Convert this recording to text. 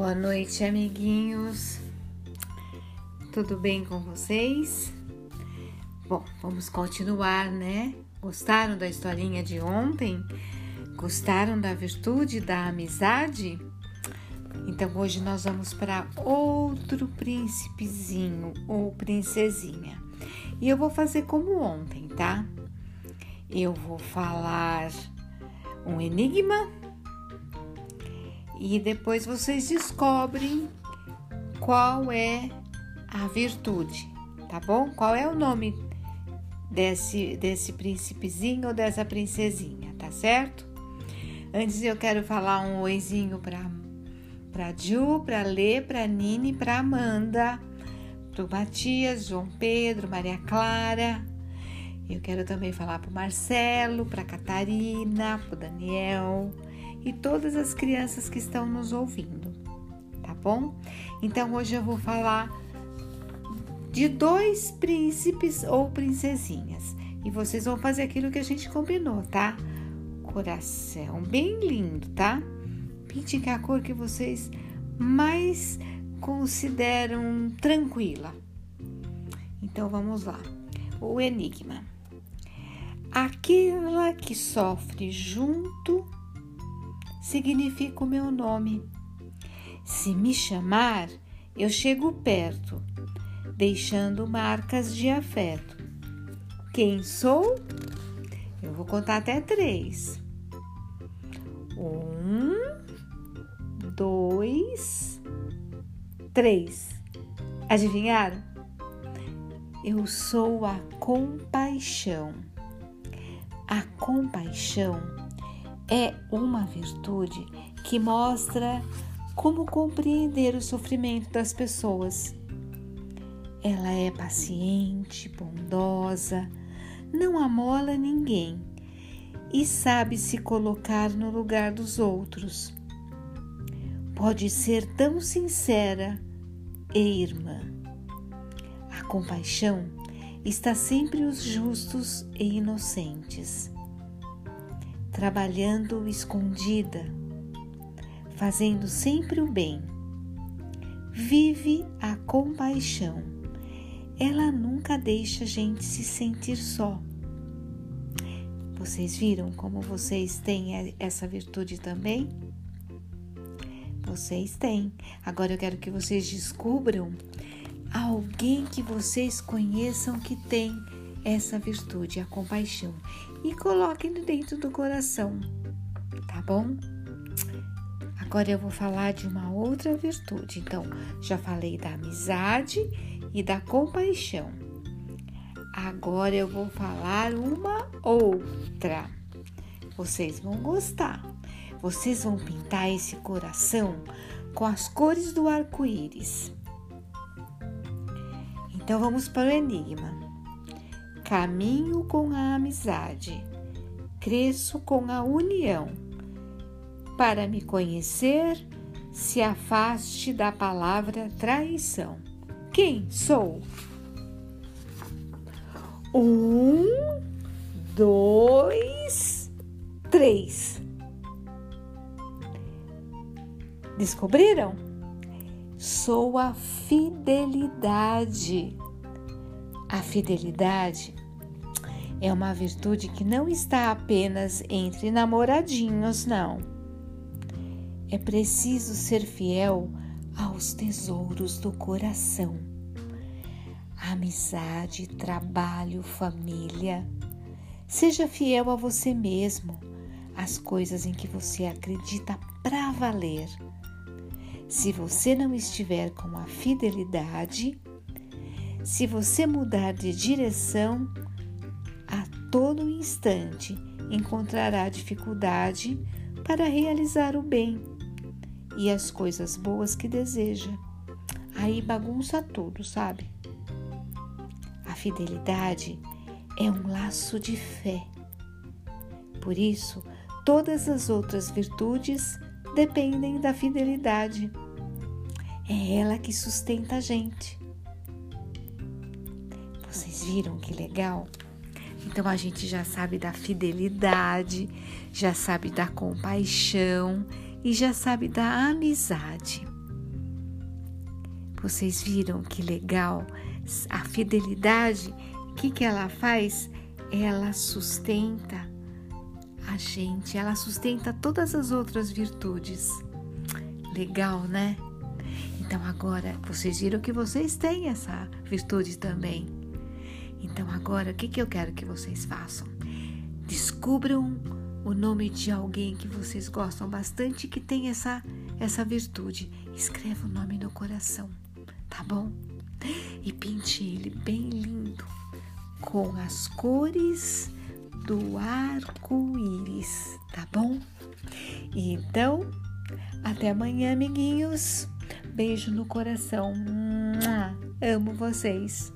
Boa noite, amiguinhos. Tudo bem com vocês? Bom, vamos continuar, né? Gostaram da historinha de ontem? Gostaram da virtude da amizade? Então hoje nós vamos para outro príncipezinho ou princesinha. E eu vou fazer como ontem, tá? Eu vou falar um enigma e depois vocês descobrem qual é a virtude, tá bom? Qual é o nome desse, desse príncipezinho ou dessa princesinha, tá certo? Antes eu quero falar um oizinho para para Ju, para Lê, para Nini, para Amanda, para Matias, João Pedro, Maria Clara. Eu quero também falar para Marcelo, para Catarina, para Daniel, e todas as crianças que estão nos ouvindo, tá bom? Então hoje eu vou falar de dois príncipes ou princesinhas e vocês vão fazer aquilo que a gente combinou, tá? Coração bem lindo, tá? Pinte a cor que vocês mais consideram tranquila. Então vamos lá. O enigma. Aquela que sofre junto significa o meu nome. Se me chamar, eu chego perto, deixando marcas de afeto. Quem sou? Eu vou contar até três. Um, dois, três. Adivinharam? Eu sou a compaixão. A compaixão é uma virtude que mostra como compreender o sofrimento das pessoas. Ela é paciente, bondosa, não amola ninguém e sabe se colocar no lugar dos outros. Pode ser tão sincera e irmã. A compaixão está sempre os justos e inocentes trabalhando escondida, fazendo sempre o bem. Vive a compaixão. Ela nunca deixa a gente se sentir só. Vocês viram como vocês têm essa virtude também? Vocês têm. Agora eu quero que vocês descubram alguém que vocês conheçam que tem essa virtude, a compaixão, e coloquem dentro do coração, tá bom? Agora eu vou falar de uma outra virtude. Então, já falei da amizade e da compaixão. Agora eu vou falar uma outra. Vocês vão gostar. Vocês vão pintar esse coração com as cores do arco-íris. Então vamos para o enigma. Caminho com a amizade, cresço com a união. Para me conhecer, se afaste da palavra traição. Quem sou? Um, dois, três. Descobriram? Sou a fidelidade. A fidelidade é uma virtude que não está apenas entre namoradinhos, não. É preciso ser fiel aos tesouros do coração. Amizade, trabalho, família. Seja fiel a você mesmo, às coisas em que você acredita para valer. Se você não estiver com a fidelidade, se você mudar de direção, todo instante encontrará dificuldade para realizar o bem e as coisas boas que deseja. Aí bagunça tudo, sabe? A fidelidade é um laço de fé. Por isso, todas as outras virtudes dependem da fidelidade. É ela que sustenta a gente. Vocês viram que legal? Então a gente já sabe da fidelidade, já sabe da compaixão e já sabe da amizade. Vocês viram que legal? A fidelidade, o que, que ela faz? Ela sustenta a gente, ela sustenta todas as outras virtudes. Legal, né? Então agora vocês viram que vocês têm essa virtude também. Então agora o que, que eu quero que vocês façam? Descubram o nome de alguém que vocês gostam bastante que tem essa essa virtude. Escreva o nome no coração, tá bom? E pinte ele bem lindo com as cores do arco-íris, tá bom? Então, até amanhã, amiguinhos. Beijo no coração. Amo vocês.